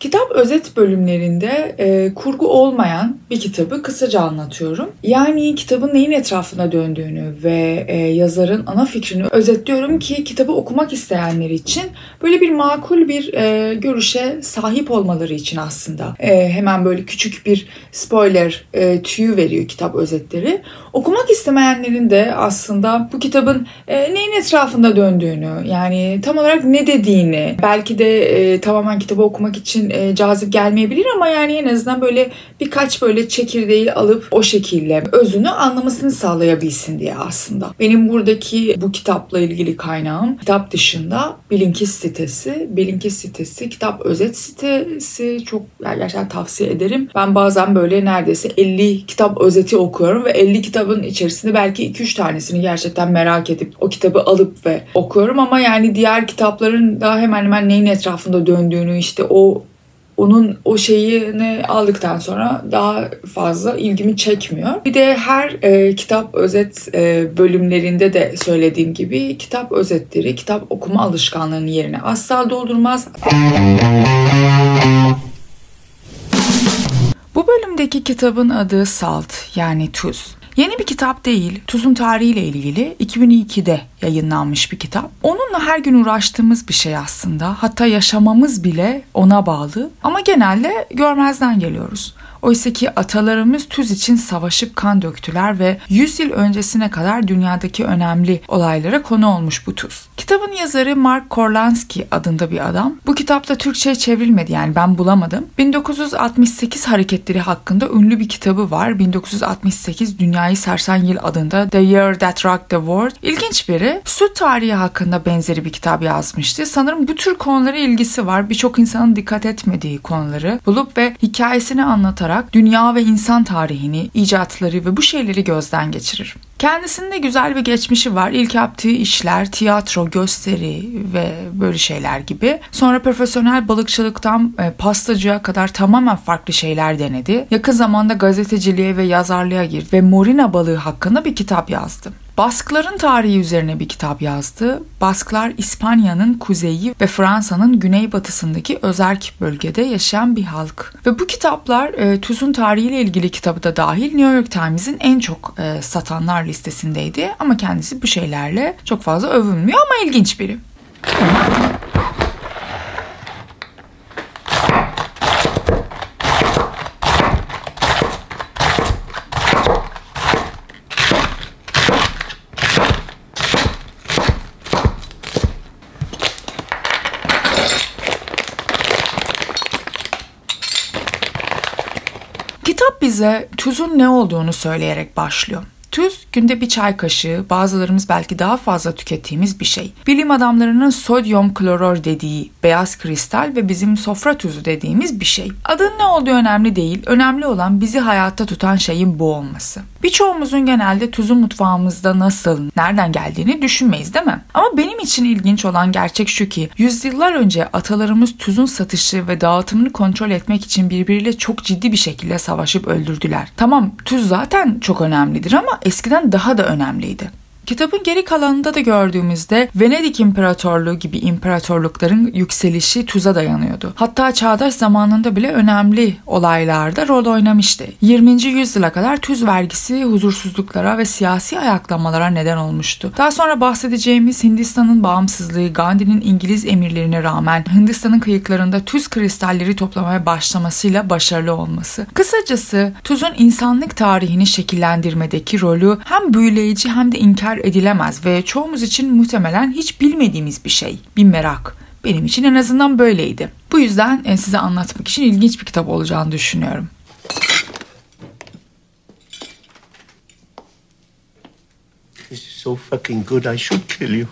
Kitap özet bölümlerinde e, kurgu olmayan bir kitabı kısaca anlatıyorum. Yani kitabın neyin etrafında döndüğünü ve e, yazarın ana fikrini özetliyorum ki kitabı okumak isteyenler için böyle bir makul bir e, görüşe sahip olmaları için aslında. E, hemen böyle küçük bir spoiler e, tüyü veriyor kitap özetleri. Okumak istemeyenlerin de aslında bu kitabın e, neyin etrafında döndüğünü yani tam olarak ne dediğini belki de e, tamamen kitabı okumak için e, cazip gelmeyebilir ama yani en azından böyle birkaç böyle çekirdeği alıp o şekilde özünü anlamasını sağlayabilsin diye aslında. Benim buradaki bu kitapla ilgili kaynağım kitap dışında Bilinkis sitesi. Bilinkis sitesi kitap özet sitesi çok yani gerçekten tavsiye ederim. Ben bazen böyle neredeyse 50 kitap özeti okuyorum ve 50 kitabın içerisinde belki 2-3 tanesini gerçekten merak edip o kitabı alıp ve okuyorum ama yani diğer kitapların daha hemen hemen neyin etrafında döndüğünü işte o onun o şeyini aldıktan sonra daha fazla ilgimi çekmiyor. Bir de her e, kitap özet e, bölümlerinde de söylediğim gibi kitap özetleri kitap okuma alışkanlığının yerine asla doldurmaz. Bu bölümdeki kitabın adı Salt yani tuz. Yeni bir kitap değil, tuzun tarihiyle ilgili 2002'de yayınlanmış bir kitap. Onunla her gün uğraştığımız bir şey aslında. Hatta yaşamamız bile ona bağlı. Ama genelde görmezden geliyoruz. Oysa ki atalarımız tuz için savaşıp kan döktüler ve 100 yıl öncesine kadar dünyadaki önemli olaylara konu olmuş bu tuz. Kitabın yazarı Mark Korlansky adında bir adam. Bu kitapta Türkçe'ye çevrilmedi yani ben bulamadım. 1968 hareketleri hakkında ünlü bir kitabı var. 1968 Dünyayı Sarsan Yıl adında The Year That Rocked the World. İlginç biri. Süt tarihi hakkında benzeri bir kitap yazmıştı. Sanırım bu tür konulara ilgisi var. Birçok insanın dikkat etmediği konuları bulup ve hikayesini anlatarak olarak dünya ve insan tarihini, icatları ve bu şeyleri gözden geçirir. Kendisinde güzel bir geçmişi var. İlk yaptığı işler tiyatro, gösteri ve böyle şeyler gibi. Sonra profesyonel balıkçılıktan e, pastacıya kadar tamamen farklı şeyler denedi. Yakın zamanda gazeteciliğe ve yazarlığa girdi ve morina balığı hakkında bir kitap yazdı. Baskların tarihi üzerine bir kitap yazdı. Basklar İspanya'nın kuzeyi ve Fransa'nın güneybatısındaki özerk bölgede yaşayan bir halk. Ve bu kitaplar e, tuzun tarihiyle ilgili kitabı da dahil New York Times'in en çok e, satanlar listesindeydi. Ama kendisi bu şeylerle çok fazla övünmüyor ama ilginç biri. Bize tuzun ne olduğunu söyleyerek başlıyor. Günde bir çay kaşığı, bazılarımız belki daha fazla tükettiğimiz bir şey. Bilim adamlarının sodyum kloror dediği beyaz kristal ve bizim sofra tuzu dediğimiz bir şey. Adın ne olduğu önemli değil, önemli olan bizi hayatta tutan şeyin bu olması. Birçoğumuzun genelde tuzun mutfağımızda nasıl, nereden geldiğini düşünmeyiz değil mi? Ama benim için ilginç olan gerçek şu ki yüzyıllar önce atalarımız tuzun satışı ve dağıtımını kontrol etmek için birbiriyle çok ciddi bir şekilde savaşıp öldürdüler. Tamam tuz zaten çok önemlidir ama eskiden daha da önemliydi. Kitabın geri kalanında da gördüğümüzde Venedik İmparatorluğu gibi imparatorlukların yükselişi tuza dayanıyordu. Hatta çağdaş zamanında bile önemli olaylarda rol oynamıştı. 20. yüzyıla kadar tuz vergisi huzursuzluklara ve siyasi ayaklamalara neden olmuştu. Daha sonra bahsedeceğimiz Hindistan'ın bağımsızlığı, Gandhi'nin İngiliz emirlerine rağmen Hindistan'ın kıyıklarında tuz kristalleri toplamaya başlamasıyla başarılı olması. Kısacası tuzun insanlık tarihini şekillendirmedeki rolü hem büyüleyici hem de inkar inkar edilemez ve çoğumuz için muhtemelen hiç bilmediğimiz bir şey, bir merak. Benim için en azından böyleydi. Bu yüzden e, size anlatmak için ilginç bir kitap olacağını düşünüyorum. This is so fucking good I should kill you.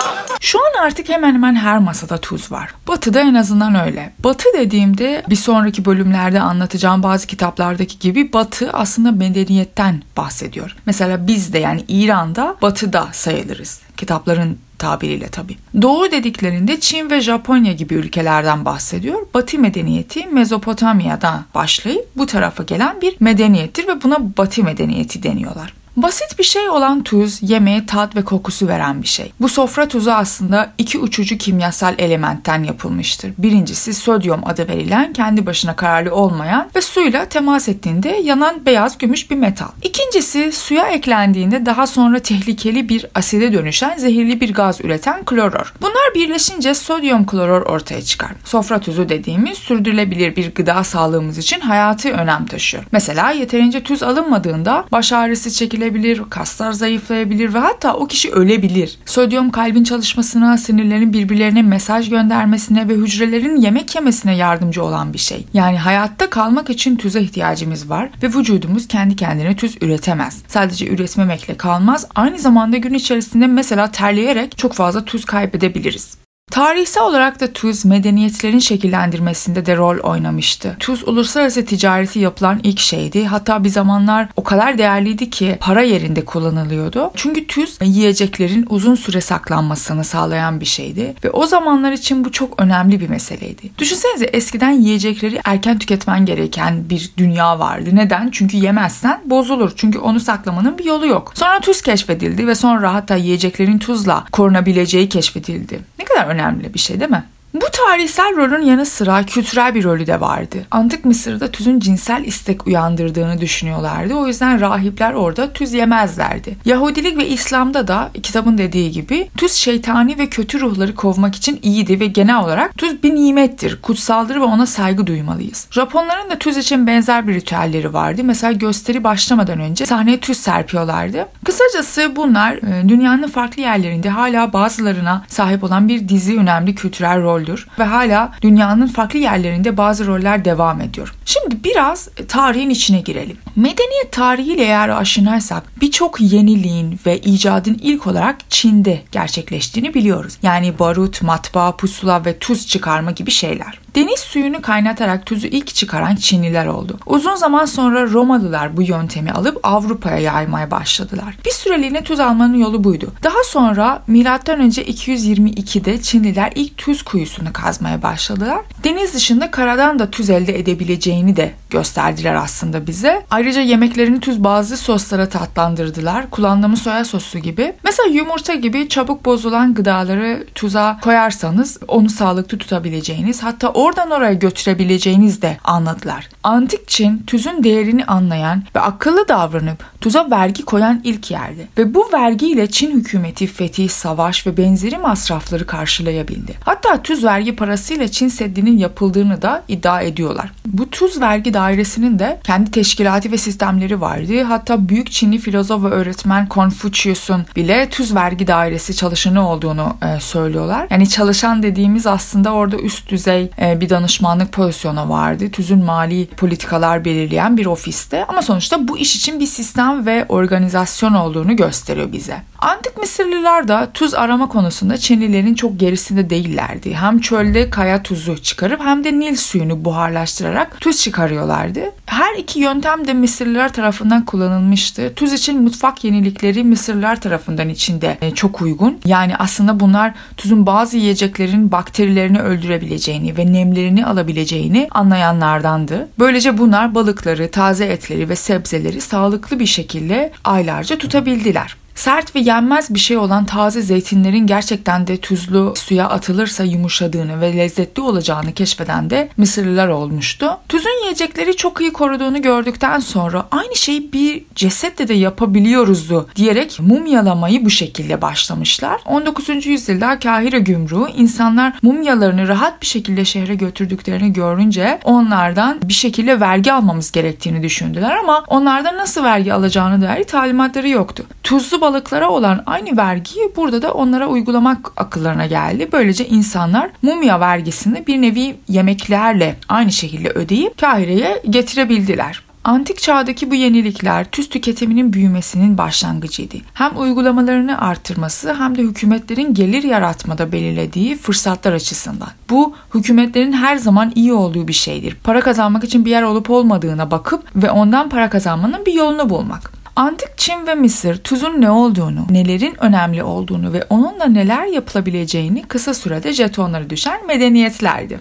Şu an artık hemen hemen her masada tuz var. Batı'da en azından öyle. Batı dediğimde bir sonraki bölümlerde anlatacağım bazı kitaplardaki gibi Batı aslında medeniyetten bahsediyor. Mesela biz de yani İran'da Batı'da sayılırız. Kitapların tabiriyle tabii. Doğu dediklerinde Çin ve Japonya gibi ülkelerden bahsediyor. Batı medeniyeti Mezopotamya'dan başlayıp bu tarafa gelen bir medeniyettir ve buna Batı medeniyeti deniyorlar. Basit bir şey olan tuz yemeğe tat ve kokusu veren bir şey. Bu sofra tuzu aslında iki uçucu kimyasal elementten yapılmıştır. Birincisi sodyum adı verilen kendi başına kararlı olmayan ve suyla temas ettiğinde yanan beyaz gümüş bir metal. İkincisi suya eklendiğinde daha sonra tehlikeli bir aside dönüşen zehirli bir gaz üreten kloror. Bunlar birleşince sodyum kloror ortaya çıkar. Sofra tuzu dediğimiz sürdürülebilir bir gıda sağlığımız için hayati önem taşıyor. Mesela yeterince tuz alınmadığında baş ağrısı çekilebilir, kaslar zayıflayabilir ve hatta o kişi ölebilir. Sodyum kalbin çalışmasına, sinirlerin birbirlerine mesaj göndermesine ve hücrelerin yemek yemesine yardımcı olan bir şey. Yani hayatta kalmak için tuza ihtiyacımız var ve vücudumuz kendi kendine tuz üretemez. Sadece üretmemekle kalmaz, aynı zamanda gün içerisinde mesela terleyerek çok fazla tuz kaybedebiliriz. Tarihsel olarak da tuz medeniyetlerin şekillendirmesinde de rol oynamıştı. Tuz uluslararası ticareti yapılan ilk şeydi. Hatta bir zamanlar o kadar değerliydi ki para yerinde kullanılıyordu. Çünkü tuz yiyeceklerin uzun süre saklanmasını sağlayan bir şeydi ve o zamanlar için bu çok önemli bir meseleydi. Düşünsenize eskiden yiyecekleri erken tüketmen gereken bir dünya vardı. Neden? Çünkü yemezsen bozulur. Çünkü onu saklamanın bir yolu yok. Sonra tuz keşfedildi ve sonra hatta yiyeceklerin tuzla korunabileceği keşfedildi. Ne kadar önemli önemli bir şey değil mi? Bu tarihsel rolün yanı sıra kültürel bir rolü de vardı. Antik Mısır'da tüzün cinsel istek uyandırdığını düşünüyorlardı. O yüzden rahipler orada tüz yemezlerdi. Yahudilik ve İslam'da da kitabın dediği gibi tüz şeytani ve kötü ruhları kovmak için iyiydi ve genel olarak tüz bir nimettir, kutsaldır ve ona saygı duymalıyız. Japonların da tüz için benzer bir ritüelleri vardı. Mesela gösteri başlamadan önce sahneye tüz serpiyorlardı. Kısacası bunlar e, dünyanın farklı yerlerinde hala bazılarına sahip olan bir dizi önemli kültürel rol roldür ve hala dünyanın farklı yerlerinde bazı roller devam ediyor. Şimdi biraz tarihin içine girelim. Medeniyet tarihiyle eğer aşinaysak birçok yeniliğin ve icadın ilk olarak Çin'de gerçekleştiğini biliyoruz. Yani barut, matbaa, pusula ve tuz çıkarma gibi şeyler. Deniz suyunu kaynatarak tuzu ilk çıkaran Çinliler oldu. Uzun zaman sonra Romalılar bu yöntemi alıp Avrupa'ya yaymaya başladılar. Bir süreliğine tuz almanın yolu buydu. Daha sonra M.Ö. 222'de Çinliler ilk tuz kuyusunu kazmaya başladılar. Deniz dışında karadan da tuz elde edebileceğini de gösterdiler aslında bize. Ayrıca yemeklerini tuz bazlı soslara tatlandırdılar. Kullandığımız soya sosu gibi. Mesela yumurta gibi çabuk bozulan gıdaları tuza koyarsanız onu sağlıklı tutabileceğiniz hatta oradan oraya götürebileceğiniz de anladılar. Antik Çin tuzun değerini anlayan ve akıllı davranıp tuza vergi koyan ilk yerdi. Ve bu vergiyle Çin hükümeti fetih, savaş ve benzeri masrafları karşılayabildi. Hatta tuz vergi parasıyla Çin Seddi'nin yapıldığını da iddia ediyorlar. Bu tuz vergi dairesinin de kendi teşkilatı ve sistemleri vardı. Hatta büyük Çinli filozof ve öğretmen Confucius'un bile tuz vergi dairesi çalışanı olduğunu e, söylüyorlar. Yani çalışan dediğimiz aslında orada üst düzey e, bir danışmanlık pozisyonu vardı. Tüzün mali politikalar belirleyen bir ofiste ama sonuçta bu iş için bir sistem ve organizasyon olduğunu gösteriyor bize. Antik Mısırlılar da tuz arama konusunda Çinlilerin çok gerisinde değillerdi. Hem çölde kaya tuzu çıkarıp hem de Nil suyunu buharlaştırarak tuz çıkarıyorlardı. Her iki yöntem de Mısırlılar tarafından kullanılmıştı. Tuz için mutfak yenilikleri Mısırlılar tarafından içinde e, çok uygun. Yani aslında bunlar tuzun bazı yiyeceklerin bakterilerini öldürebileceğini ve nemlerini alabileceğini anlayanlardandı. Böylece bunlar balıkları, taze etleri ve sebzeleri sağlıklı bir şekilde aylarca tutabildiler. Sert ve yenmez bir şey olan taze zeytinlerin gerçekten de tuzlu suya atılırsa yumuşadığını ve lezzetli olacağını keşfeden de Mısırlılar olmuştu. Tuzun yiyecekleri çok iyi koruduğunu gördükten sonra aynı şeyi bir cesetle de yapabiliyoruzdu diyerek mumyalamayı bu şekilde başlamışlar. 19. yüzyılda Kahire gümruğu insanlar mumyalarını rahat bir şekilde şehre götürdüklerini görünce onlardan bir şekilde vergi almamız gerektiğini düşündüler ama onlardan nasıl vergi alacağını dair talimatları yoktu. Tuzlu balıklara olan aynı vergiyi burada da onlara uygulamak akıllarına geldi. Böylece insanlar mumya vergisini bir nevi yemeklerle aynı şekilde ödeyip Kahire'ye getirebildiler. Antik çağdaki bu yenilikler tüz tüketiminin büyümesinin başlangıcıydı. Hem uygulamalarını arttırması hem de hükümetlerin gelir yaratmada belirlediği fırsatlar açısından. Bu hükümetlerin her zaman iyi olduğu bir şeydir. Para kazanmak için bir yer olup olmadığına bakıp ve ondan para kazanmanın bir yolunu bulmak. Antik Çin ve Mısır tüzün ne olduğunu, nelerin önemli olduğunu ve onunla neler yapılabileceğini kısa sürede jetonları düşen medeniyetlerdi.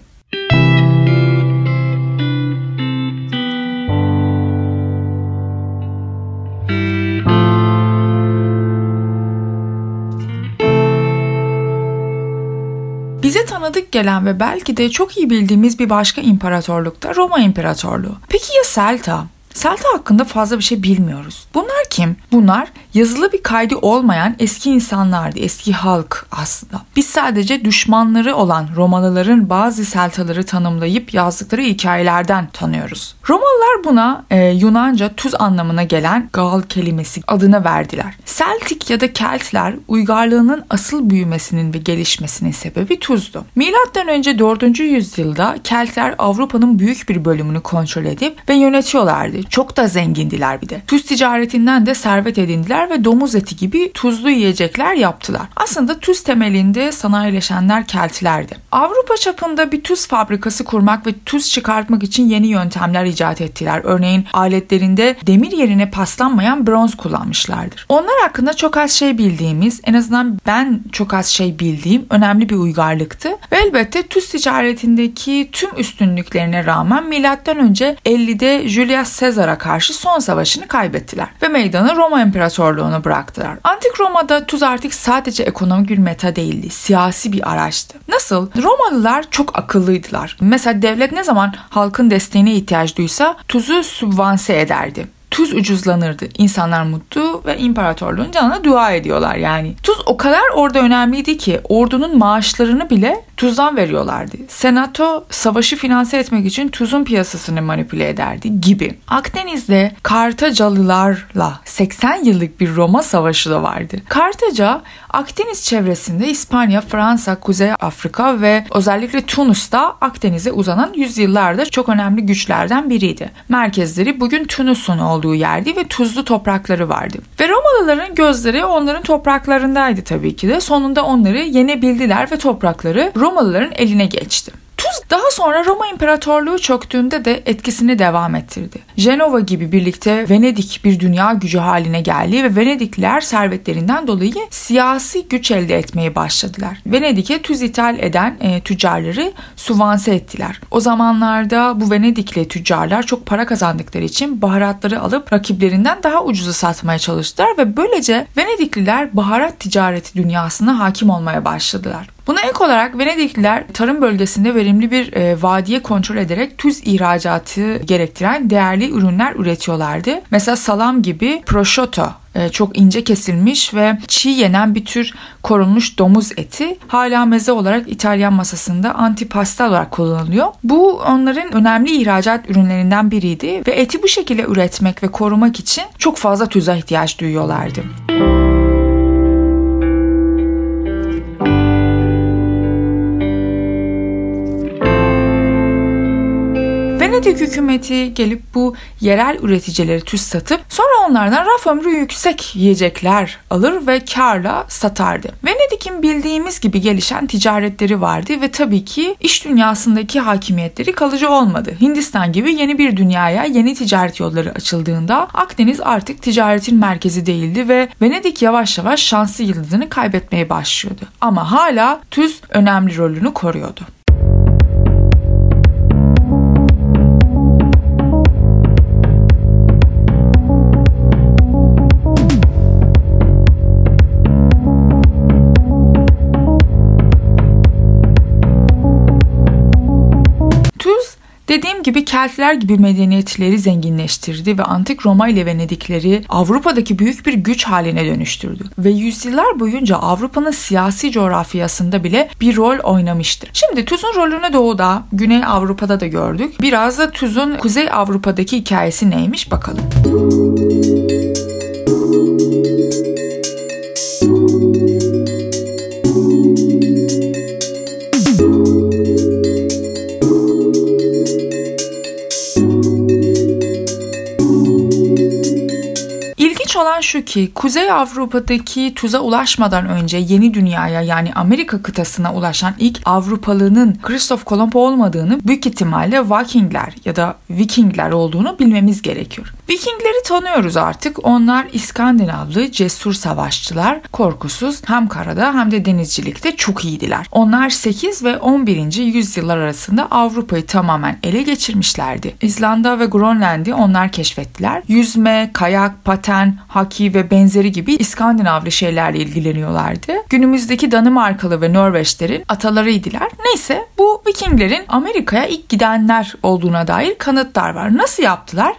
Bize tanıdık gelen ve belki de çok iyi bildiğimiz bir başka imparatorluk da Roma İmparatorluğu. Peki ya Selta? Celta hakkında fazla bir şey bilmiyoruz. Bunlar kim? Bunlar yazılı bir kaydı olmayan eski insanlardı, eski halk aslında. Biz sadece düşmanları olan Romalıların bazı Seltaları tanımlayıp yazdıkları hikayelerden tanıyoruz. Romalılar buna e, Yunanca tuz anlamına gelen Gal kelimesi adını verdiler. Celtik ya da Keltler uygarlığının asıl büyümesinin ve gelişmesinin sebebi tuzdu. Milattan önce 4. yüzyılda Keltler Avrupa'nın büyük bir bölümünü kontrol edip ve yönetiyorlardı. Çok da zengindiler bir de. Tuz ticaretinden de servet edindiler ve domuz eti gibi tuzlu yiyecekler yaptılar. Aslında tuz temelinde sanayileşenler Keltlerdi. Avrupa çapında bir tuz fabrikası kurmak ve tuz çıkartmak için yeni yöntemler icat ettiler. Örneğin aletlerinde demir yerine paslanmayan bronz kullanmışlardır. Onlar hakkında çok az şey bildiğimiz, en azından ben çok az şey bildiğim önemli bir uygarlıktı. Ve elbette tuz ticaretindeki tüm üstünlüklerine rağmen M.Ö. 50'de Julius Caesar'a karşı son savaşını kaybettiler ve meydanı Roma İmparatorluğu'na bıraktılar. Antik Roma'da tuz artık sadece ekonomik bir meta değildi, siyasi bir araçtı. Nasıl? Romalılar çok akıllıydılar. Mesela devlet ne zaman halkın desteğine ihtiyaç duysa tuzu sübvanse ederdi tuz ucuzlanırdı. İnsanlar mutlu ve imparatorluğun canına dua ediyorlar yani. Tuz o kadar orada önemliydi ki ordunun maaşlarını bile tuzdan veriyorlardı. Senato savaşı finanse etmek için tuzun piyasasını manipüle ederdi gibi. Akdeniz'de Kartacalılarla 80 yıllık bir Roma savaşı da vardı. Kartaca Akdeniz çevresinde İspanya, Fransa, Kuzey Afrika ve özellikle Tunus'ta Akdeniz'e uzanan yüzyıllarda çok önemli güçlerden biriydi. Merkezleri bugün Tunus'un olduğu yerdi ve tuzlu toprakları vardı. Ve Romalıların gözleri onların topraklarındaydı tabii ki de. Sonunda onları yenebildiler ve toprakları Romalıların eline geçti. Tuz daha sonra Roma İmparatorluğu çöktüğünde de etkisini devam ettirdi. Cenova gibi birlikte Venedik bir dünya gücü haline geldi ve Venedikliler servetlerinden dolayı siyasi güç elde etmeye başladılar. Venedik'e tuz ithal eden e, tüccarları suvanse ettiler. O zamanlarda bu Venedikli tüccarlar çok para kazandıkları için baharatları alıp rakiplerinden daha ucuza satmaya çalıştılar ve böylece Venedikliler baharat ticareti dünyasına hakim olmaya başladılar. Buna ek olarak Venedikliler tarım bölgesinde verimli bir e, vadiye kontrol ederek tuz ihracatı gerektiren değerli ürünler üretiyorlardı. Mesela salam gibi prosciutto e, çok ince kesilmiş ve çiğ yenen bir tür korunmuş domuz eti hala meze olarak İtalyan masasında antipasta olarak kullanılıyor. Bu onların önemli ihracat ürünlerinden biriydi ve eti bu şekilde üretmek ve korumak için çok fazla tuza ihtiyaç duyuyorlardı. Venedik hükümeti gelip bu yerel üreticileri tüz satıp sonra onlardan raf ömrü yüksek yiyecekler alır ve karla satardı. Venedik'in bildiğimiz gibi gelişen ticaretleri vardı ve tabii ki iş dünyasındaki hakimiyetleri kalıcı olmadı. Hindistan gibi yeni bir dünyaya yeni ticaret yolları açıldığında Akdeniz artık ticaretin merkezi değildi ve Venedik yavaş yavaş şanslı yıldızını kaybetmeye başlıyordu. Ama hala tüz önemli rolünü koruyordu. Dediğim gibi Keltler gibi medeniyetleri zenginleştirdi ve antik Roma ile Venedikleri Avrupa'daki büyük bir güç haline dönüştürdü. Ve yüzyıllar boyunca Avrupa'nın siyasi coğrafyasında bile bir rol oynamıştır. Şimdi tuzun rolünü doğuda, Güney Avrupa'da da gördük. Biraz da tuzun Kuzey Avrupa'daki hikayesi neymiş bakalım. Müzik şu ki Kuzey Avrupa'daki tuza ulaşmadan önce yeni dünyaya yani Amerika kıtasına ulaşan ilk Avrupalının Christoph Kolomb olmadığını büyük ihtimalle Vikingler ya da Vikingler olduğunu bilmemiz gerekiyor. Vikingleri tanıyoruz artık. Onlar İskandinavlı cesur savaşçılar, korkusuz hem karada hem de denizcilikte çok iyiydiler. Onlar 8 ve 11. yüzyıllar arasında Avrupa'yı tamamen ele geçirmişlerdi. İzlanda ve Grönland'i onlar keşfettiler. Yüzme, kayak, paten, haki ve benzeri gibi İskandinavlı şeylerle ilgileniyorlardı. Günümüzdeki Danimarkalı ve Norveçlerin atalarıydılar. Neyse bu Vikinglerin Amerika'ya ilk gidenler olduğuna dair kanıtlar var. Nasıl yaptılar?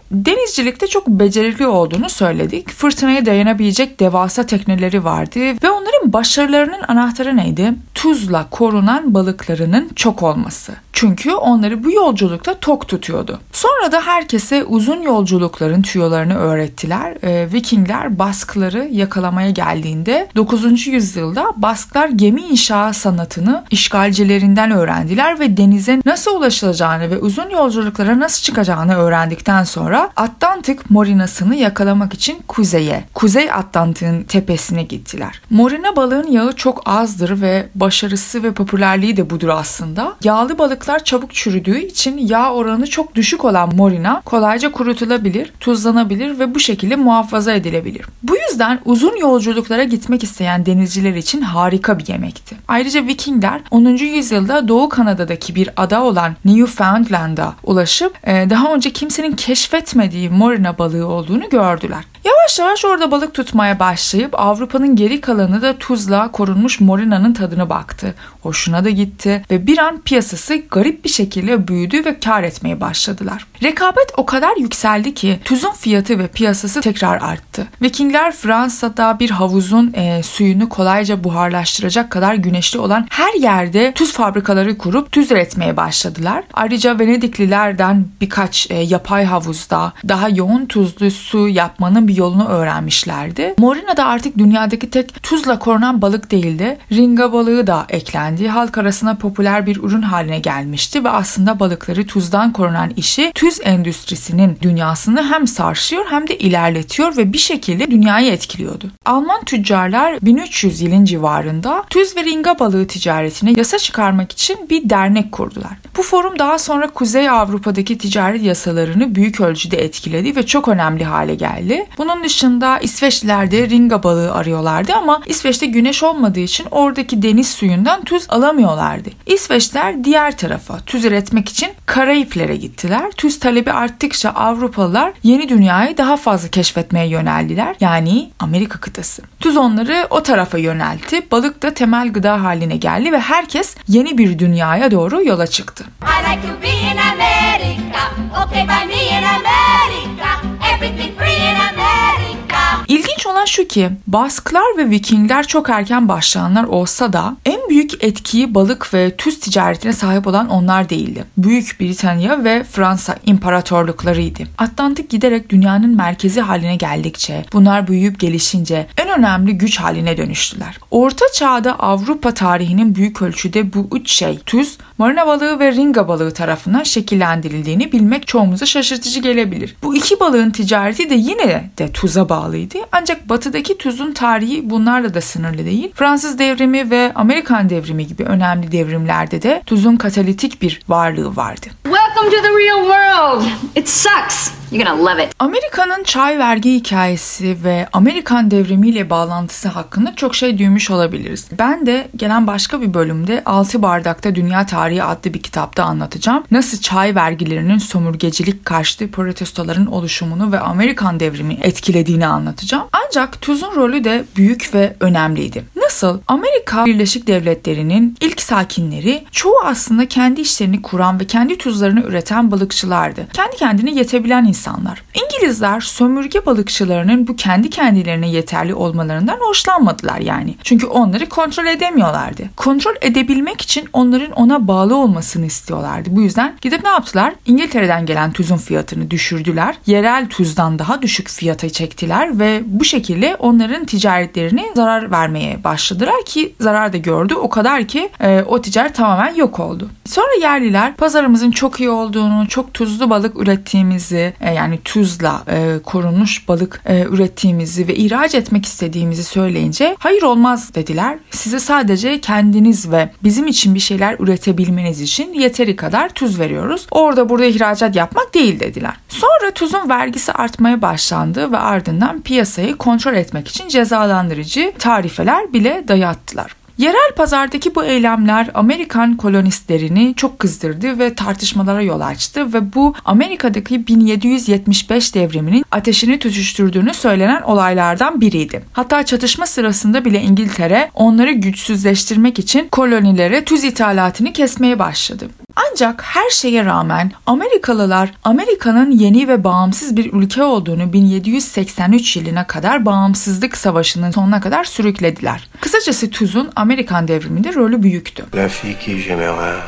Denizcilikte çok becerikli olduğunu söyledik. Fırtınaya dayanabilecek devasa tekneleri vardı ve onların başarılarının anahtarı neydi? Tuzla korunan balıklarının çok olması. Çünkü onları bu yolculukta tok tutuyordu. Sonra da herkese uzun yolculukların tüyolarını öğrettiler. Ee, Vikingler baskıları yakalamaya geldiğinde 9. yüzyılda Basklar gemi inşa sanatını işgalcilerinden öğrendiler ve denize nasıl ulaşılacağını ve uzun yolculuklara nasıl çıkacağını öğrendikten sonra Atlantik morinasını yakalamak için kuzeye, Kuzey Atlantik'in tepesine gittiler. Morina balığın yağı çok azdır ve başarısı ve popülerliği de budur aslında. Yağlı balıklar çabuk çürüdüğü için yağ oranı çok düşük olan morina kolayca kurutulabilir, tuzlanabilir ve bu şekilde muhafaza edilebilir. Bu yüzden uzun yolculuklara gitmek isteyen denizciler için harika bir yemekti. Ayrıca Vikingler 10. yüzyılda Doğu Kanada'daki bir ada olan Newfoundland'a ulaşıp e, daha önce kimsenin keşfetmediği morina balığı olduğunu gördüler. Yavaş yavaş orada balık tutmaya başlayıp Avrupa'nın geri kalanı da tuzla korunmuş morinanın tadına baktı. Hoşuna da gitti ve bir an piyasası garip bir şekilde büyüdü ve kar etmeye başladılar. Rekabet o kadar yükseldi ki tuzun fiyatı ve piyasası tekrar arttı. Vikingler Fransa'da bir havuzun e, suyunu kolayca buharlaştıracak kadar güneşli olan her yerde tuz fabrikaları kurup tuz üretmeye başladılar. Ayrıca Venediklilerden birkaç e, yapay havuzda daha yoğun tuzlu su yapmanın bir yolunu öğrenmişlerdi. Morina da artık dünyadaki tek tuzla korunan balık değildi. Ringa balığı da eklendi. Halk arasında popüler bir ürün haline gelmişti ve aslında balıkları tuzdan korunan işi tuz endüstrisinin dünyasını hem sarsıyor hem de ilerletiyor ve bir şekilde dünyayı etkiliyordu. Alman tüccarlar 1300 yılın civarında tuz ve ringa balığı ticaretine yasa çıkarmak için bir dernek kurdular. Bu forum daha sonra Kuzey Avrupa'daki ticaret yasalarını büyük ölçüde etkiledi ve çok önemli hale geldi. Bunun dışında İsveçliler de ringa balığı arıyorlardı ama İsveç'te güneş olmadığı için oradaki deniz suyundan tuz alamıyorlardı. İsveçler diğer tarafa tuz üretmek için Karayiplere gittiler. Tuz talebi arttıkça Avrupalılar yeni dünyayı daha fazla keşfetmeye yöneldiler. Yani Amerika kıtası. Tuz onları o tarafa yöneltti. Balık da temel gıda haline geldi ve herkes yeni bir dünyaya doğru yola çıktı. I like to be in America. Okay by me in America. Everything free in America. İlginç olan şu ki Basklar ve Vikingler çok erken başlayanlar olsa da en büyük etkiyi balık ve tuz ticaretine sahip olan onlar değildi. Büyük Britanya ve Fransa imparatorluklarıydı. Atlantik giderek dünyanın merkezi haline geldikçe bunlar büyüyüp gelişince en önemli güç haline dönüştüler. Orta çağda Avrupa tarihinin büyük ölçüde bu üç şey tuz, marina balığı ve ringa balığı tarafından şekillendirildiğini bilmek çoğumuza şaşırtıcı gelebilir. Bu iki balığın ticareti de yine de tuza bağlıydı ancak batıdaki tuzun tarihi bunlarla da sınırlı değil. Fransız devrimi ve Amerikan devrimi gibi önemli devrimlerde de tuzun katalitik bir varlığı vardı. Welcome to the real world. It sucks. You're gonna love it. Amerika'nın çay vergi hikayesi ve Amerikan devrimiyle bağlantısı hakkında çok şey duymuş olabiliriz. Ben de gelen başka bir bölümde 6 Bardakta Dünya Tarihi adlı bir kitapta anlatacağım. Nasıl çay vergilerinin sömürgecilik karşıtı protestoların oluşumunu ve Amerikan devrimi etkilediğini anlatacağım. Ancak tuzun rolü de büyük ve önemliydi. Nasıl? Amerika Birleşik Devletleri'nin ilk sakinleri çoğu aslında kendi işlerini kuran ve kendi tuzlarını üreten balıkçılardı. Kendi kendine yetebilen insanlar. İngilizler sömürge balıkçılarının bu kendi kendilerine yeterli olmalarından hoşlanmadılar yani. Çünkü onları kontrol edemiyorlardı. Kontrol edebilmek için onların ona bağlı olmasını istiyorlardı. Bu yüzden gidip ne yaptılar? İngiltere'den gelen tuzun fiyatını düşürdüler. Yerel tuzdan daha düşük fiyata çektiler ve bu şekilde onların ticaretlerini zarar vermeye başladılar ki zarar da gördü. O kadar ki e, o ticaret tamamen yok oldu. Sonra yerliler pazarımızın çok iyi olduğunu, çok tuzlu balık ürettiğimizi, e, yani tuzla e, korunmuş balık e, ürettiğimizi ve ihraç etmek istediğimizi söyleyince hayır olmaz dediler. Size sadece kendiniz ve bizim için bir şeyler üretebilmeniz için yeteri kadar tuz veriyoruz. Orada burada ihracat yapmak değil dediler. Sonra tuzun vergisi artmaya başlandı ve ardından piyasayı kontrol etmek için cezalandırıcı tarifeler bile dayattılar. Yerel pazardaki bu eylemler Amerikan kolonistlerini çok kızdırdı ve tartışmalara yol açtı ve bu Amerika'daki 1775 devriminin ateşini tutuşturduğunu söylenen olaylardan biriydi. Hatta çatışma sırasında bile İngiltere onları güçsüzleştirmek için kolonilere tuz ithalatını kesmeye başladı. Ancak her şeye rağmen Amerikalılar Amerika'nın yeni ve bağımsız bir ülke olduğunu 1783 yılına kadar bağımsızlık savaşının sonuna kadar sürüklediler. Kısacası Tuz'un Amerikan devriminde rolü büyüktü. La fille qui j'aimerais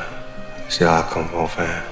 comme bon frère,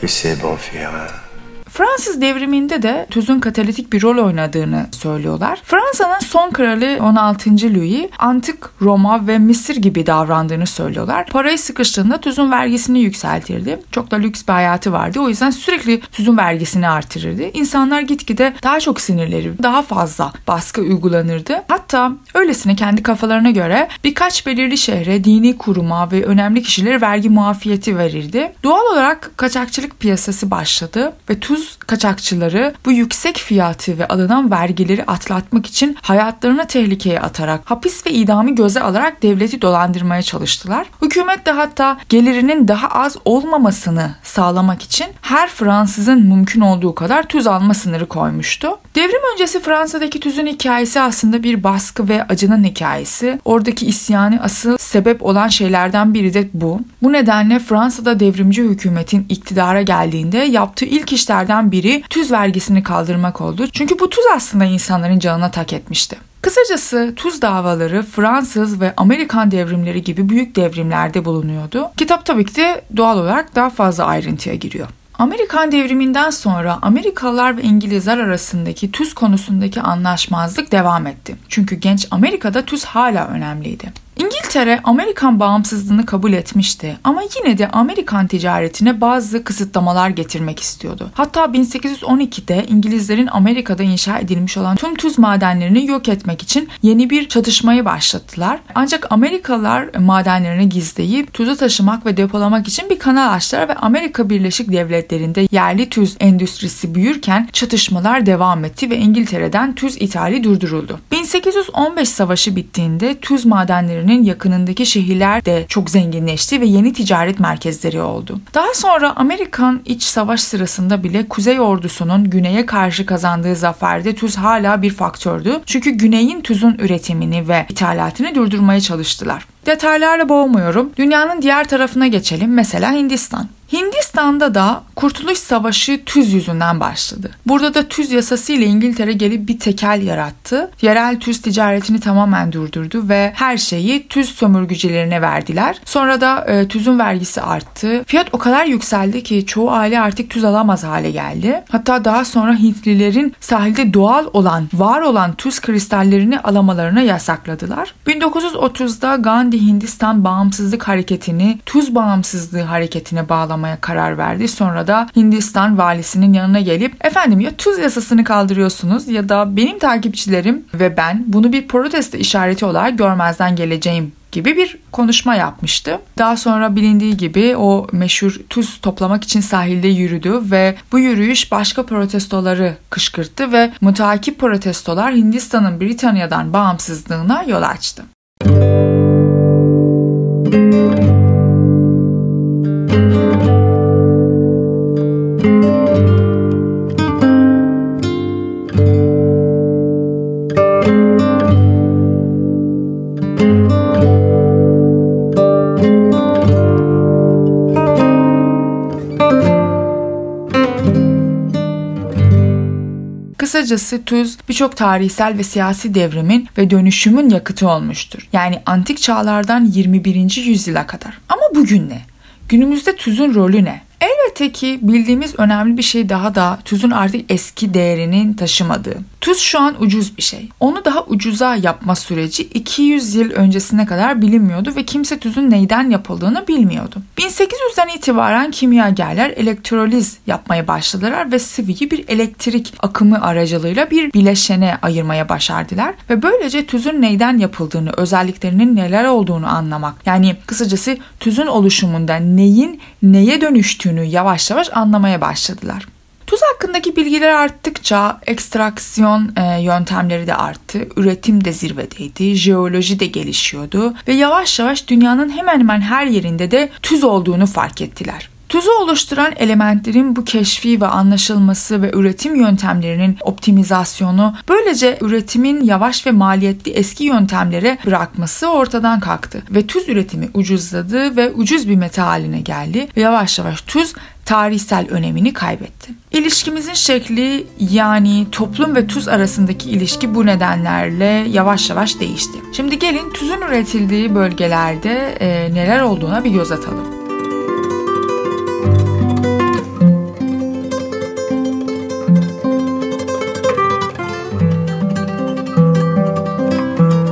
que c'est bon frère. Fransız devriminde de tuzun katalitik bir rol oynadığını söylüyorlar. Fransa'nın son kralı 16. Louis antik Roma ve Mısır gibi davrandığını söylüyorlar. Parayı sıkıştığında tuzun vergisini yükseltirdi. Çok da lüks bir hayatı vardı. O yüzden sürekli tuzun vergisini artırırdı. İnsanlar gitgide daha çok sinirleri, daha fazla baskı uygulanırdı. Hatta öylesine kendi kafalarına göre birkaç belirli şehre, dini kuruma ve önemli kişilere vergi muafiyeti verirdi. Doğal olarak kaçakçılık piyasası başladı ve tuz tuz kaçakçıları bu yüksek fiyatı ve alınan vergileri atlatmak için hayatlarını tehlikeye atarak hapis ve idamı göze alarak devleti dolandırmaya çalıştılar. Hükümet de hatta gelirinin daha az olmamasını sağlamak için her Fransızın mümkün olduğu kadar tuz alma sınırı koymuştu. Devrim öncesi Fransa'daki tüzün hikayesi aslında bir baskı ve acının hikayesi. Oradaki isyanı asıl sebep olan şeylerden biri de bu. Bu nedenle Fransa'da devrimci hükümetin iktidara geldiğinde yaptığı ilk işlerden biri tüz vergisini kaldırmak oldu. Çünkü bu tuz aslında insanların canına tak etmişti. Kısacası tuz davaları Fransız ve Amerikan devrimleri gibi büyük devrimlerde bulunuyordu. Kitap tabii ki de doğal olarak daha fazla ayrıntıya giriyor. Amerikan devriminden sonra Amerikalılar ve İngilizler arasındaki tuz konusundaki anlaşmazlık devam etti. Çünkü genç Amerika'da tuz hala önemliydi. İngiltere Amerikan bağımsızlığını kabul etmişti ama yine de Amerikan ticaretine bazı kısıtlamalar getirmek istiyordu. Hatta 1812'de İngilizlerin Amerika'da inşa edilmiş olan tüm tuz madenlerini yok etmek için yeni bir çatışmayı başlattılar. Ancak Amerikalılar madenlerini gizleyip tuzu taşımak ve depolamak için bir kanal açtılar ve Amerika Birleşik Devletleri'nde yerli tuz endüstrisi büyürken çatışmalar devam etti ve İngiltere'den tuz ithali durduruldu. 1815 savaşı bittiğinde tuz madenlerini şehrinin yakınındaki şehirler de çok zenginleşti ve yeni ticaret merkezleri oldu. Daha sonra Amerikan iç savaş sırasında bile Kuzey ordusunun güneye karşı kazandığı zaferde tuz hala bir faktördü. Çünkü güneyin tuzun üretimini ve ithalatını durdurmaya çalıştılar. Detaylarla boğmuyorum. Dünyanın diğer tarafına geçelim. Mesela Hindistan. Hindistan'da da Kurtuluş Savaşı tüz yüzünden başladı. Burada da tüz yasası ile İngiltere gelip bir tekel yarattı. Yerel tüz ticaretini tamamen durdurdu ve her şeyi tüz sömürgücülerine verdiler. Sonra da e, tüzün vergisi arttı. Fiyat o kadar yükseldi ki çoğu aile artık tüz alamaz hale geldi. Hatta daha sonra Hintlilerin sahilde doğal olan, var olan tüz kristallerini alamalarına yasakladılar. 1930'da Gandhi Hindistan bağımsızlık hareketini tuz bağımsızlığı hareketine uygulamaya karar verdi. Sonra da Hindistan valisinin yanına gelip efendim ya tuz yasasını kaldırıyorsunuz ya da benim takipçilerim ve ben bunu bir protesto işareti olarak görmezden geleceğim gibi bir konuşma yapmıştı. Daha sonra bilindiği gibi o meşhur tuz toplamak için sahilde yürüdü ve bu yürüyüş başka protestoları kışkırttı ve mutakip protestolar Hindistan'ın Britanya'dan bağımsızlığına yol açtı. thank you Kısacası tuz birçok tarihsel ve siyasi devrimin ve dönüşümün yakıtı olmuştur. Yani antik çağlardan 21. yüzyıla kadar. Ama bugün ne? Günümüzde tuzun rolü ne? Elbette ki bildiğimiz önemli bir şey daha da tuzun artık eski değerinin taşımadığı. Tuz şu an ucuz bir şey. Onu daha ucuza yapma süreci 200 yıl öncesine kadar bilinmiyordu ve kimse tuzun neyden yapıldığını bilmiyordu. 1800'den itibaren kimyagerler elektroliz yapmaya başladılar ve sıvıyı bir elektrik akımı aracılığıyla bir bileşene ayırmaya başardılar ve böylece tuzun neyden yapıldığını, özelliklerinin neler olduğunu anlamak. Yani kısacası tuzun oluşumunda neyin neye dönüştüğünü yavaş yavaş anlamaya başladılar. Tuz hakkındaki bilgiler arttıkça ekstraksiyon e, yöntemleri de arttı. Üretim de zirvedeydi. Jeoloji de gelişiyordu ve yavaş yavaş dünyanın hemen hemen her yerinde de tuz olduğunu fark ettiler. Tuzu oluşturan elementlerin bu keşfi ve anlaşılması ve üretim yöntemlerinin optimizasyonu böylece üretimin yavaş ve maliyetli eski yöntemlere bırakması ortadan kalktı ve tuz üretimi ucuzladı ve ucuz bir meta haline geldi ve yavaş yavaş tuz tarihsel önemini kaybetti. İlişkimizin şekli yani toplum ve tuz arasındaki ilişki bu nedenlerle yavaş yavaş değişti. Şimdi gelin tuzun üretildiği bölgelerde e, neler olduğuna bir göz atalım.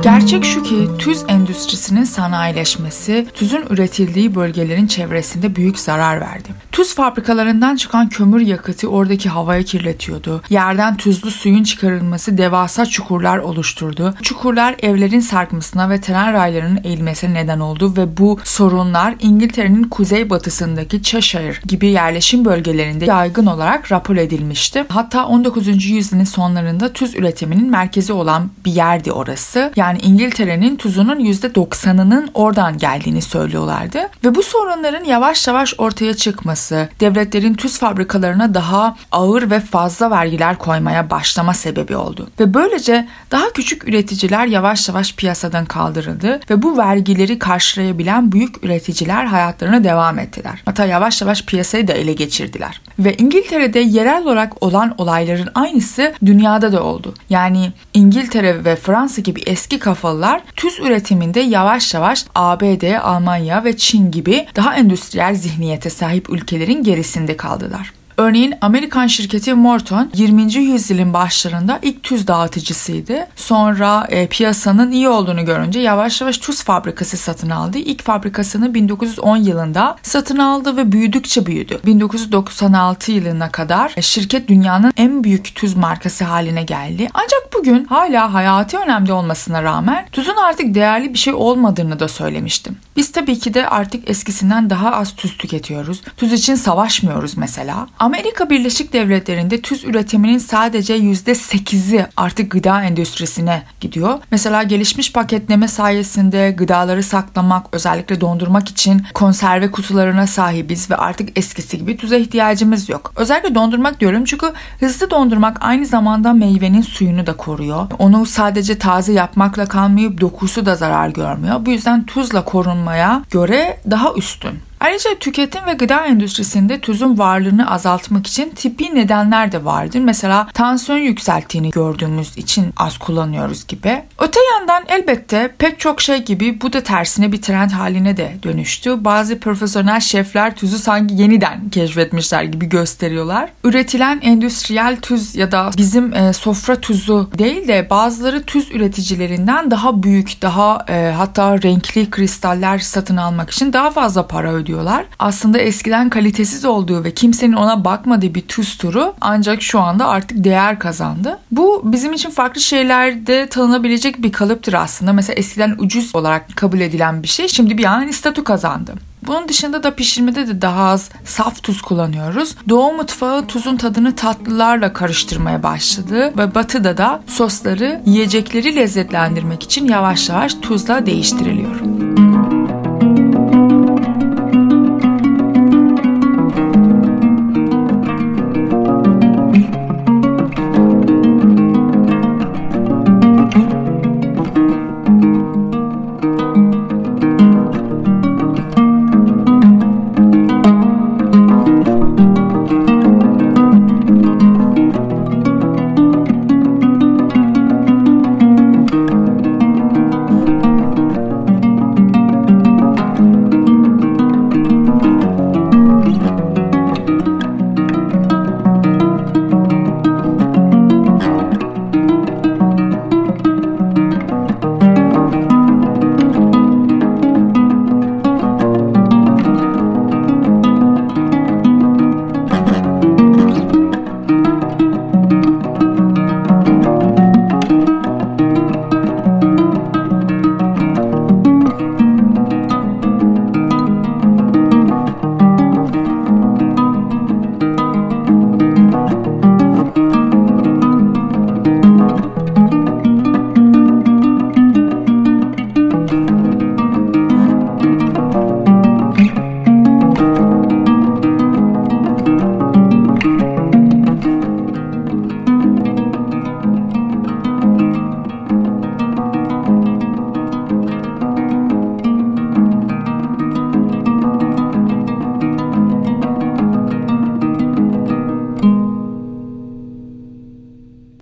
Gerçek şu ki tüz endüstrisinin sanayileşmesi tüzün üretildiği bölgelerin çevresinde büyük zarar verdi. Tuz fabrikalarından çıkan kömür yakıtı oradaki havayı kirletiyordu. Yerden tuzlu suyun çıkarılması devasa çukurlar oluşturdu. Çukurlar evlerin sarkmasına ve tren raylarının eğilmesine neden oldu ve bu sorunlar İngiltere'nin kuzeybatısındaki Cheshire gibi yerleşim bölgelerinde yaygın olarak rapor edilmişti. Hatta 19. yüzyılın sonlarında tuz üretiminin merkezi olan bir yerdi orası. Yani İngiltere'nin tuzunun %90'ının oradan geldiğini söylüyorlardı. Ve bu sorunların yavaş yavaş ortaya çıkması, devletlerin tuz fabrikalarına daha ağır ve fazla vergiler koymaya başlama sebebi oldu. Ve böylece daha küçük üreticiler yavaş yavaş piyasadan kaldırıldı ve bu vergileri karşılayabilen büyük üreticiler hayatlarına devam ettiler. Hatta yavaş yavaş piyasayı da ele geçirdiler. Ve İngiltere'de yerel olarak olan olayların aynısı dünyada da oldu. Yani İngiltere ve Fransa gibi eski kafalılar tüz üretiminde yavaş yavaş ABD, Almanya ve Çin gibi daha endüstriyel zihniyete sahip ülkelerin gerisinde kaldılar. Örneğin Amerikan şirketi Morton 20. yüzyılın başlarında ilk tuz dağıtıcısıydı. Sonra e, piyasanın iyi olduğunu görünce yavaş yavaş tuz fabrikası satın aldı. İlk fabrikasını 1910 yılında satın aldı ve büyüdükçe büyüdü. 1996 yılına kadar e, şirket dünyanın en büyük tuz markası haline geldi. Ancak bugün hala hayati önemli olmasına rağmen tuzun artık değerli bir şey olmadığını da söylemiştim. Biz tabii ki de artık eskisinden daha az tuz tüketiyoruz. Tuz için savaşmıyoruz mesela. Amerika Birleşik Devletleri'nde tuz üretiminin sadece %8'i artık gıda endüstrisine gidiyor. Mesela gelişmiş paketleme sayesinde gıdaları saklamak, özellikle dondurmak için konserve kutularına sahibiz ve artık eskisi gibi tuza ihtiyacımız yok. Özellikle dondurmak diyorum çünkü hızlı dondurmak aynı zamanda meyvenin suyunu da koruyor. Onu sadece taze yapmakla kalmayıp dokusu da zarar görmüyor. Bu yüzden tuzla korunmaya göre daha üstün. Ayrıca tüketim ve gıda endüstrisinde tuzun varlığını azaltmak için tıbbi nedenler de vardır. Mesela tansiyon yükselttiğini gördüğümüz için az kullanıyoruz gibi. Öte yandan elbette pek çok şey gibi bu da tersine bir trend haline de dönüştü. Bazı profesyonel şefler tuzu sanki yeniden keşfetmişler gibi gösteriyorlar. Üretilen endüstriyel tuz ya da bizim e, sofra tuzu değil de bazıları tuz üreticilerinden daha büyük, daha e, hatta renkli kristaller satın almak için daha fazla para ödüyor diyorlar. Aslında eskiden kalitesiz olduğu ve kimsenin ona bakmadığı bir tuz turu ancak şu anda artık değer kazandı. Bu bizim için farklı şeylerde tanınabilecek bir kalıptır aslında. Mesela eskiden ucuz olarak kabul edilen bir şey şimdi bir an statü kazandı. Bunun dışında da pişirmede de daha az saf tuz kullanıyoruz. Doğu mutfağı tuzun tadını tatlılarla karıştırmaya başladı ve batıda da sosları yiyecekleri lezzetlendirmek için yavaş yavaş tuzla değiştiriliyor.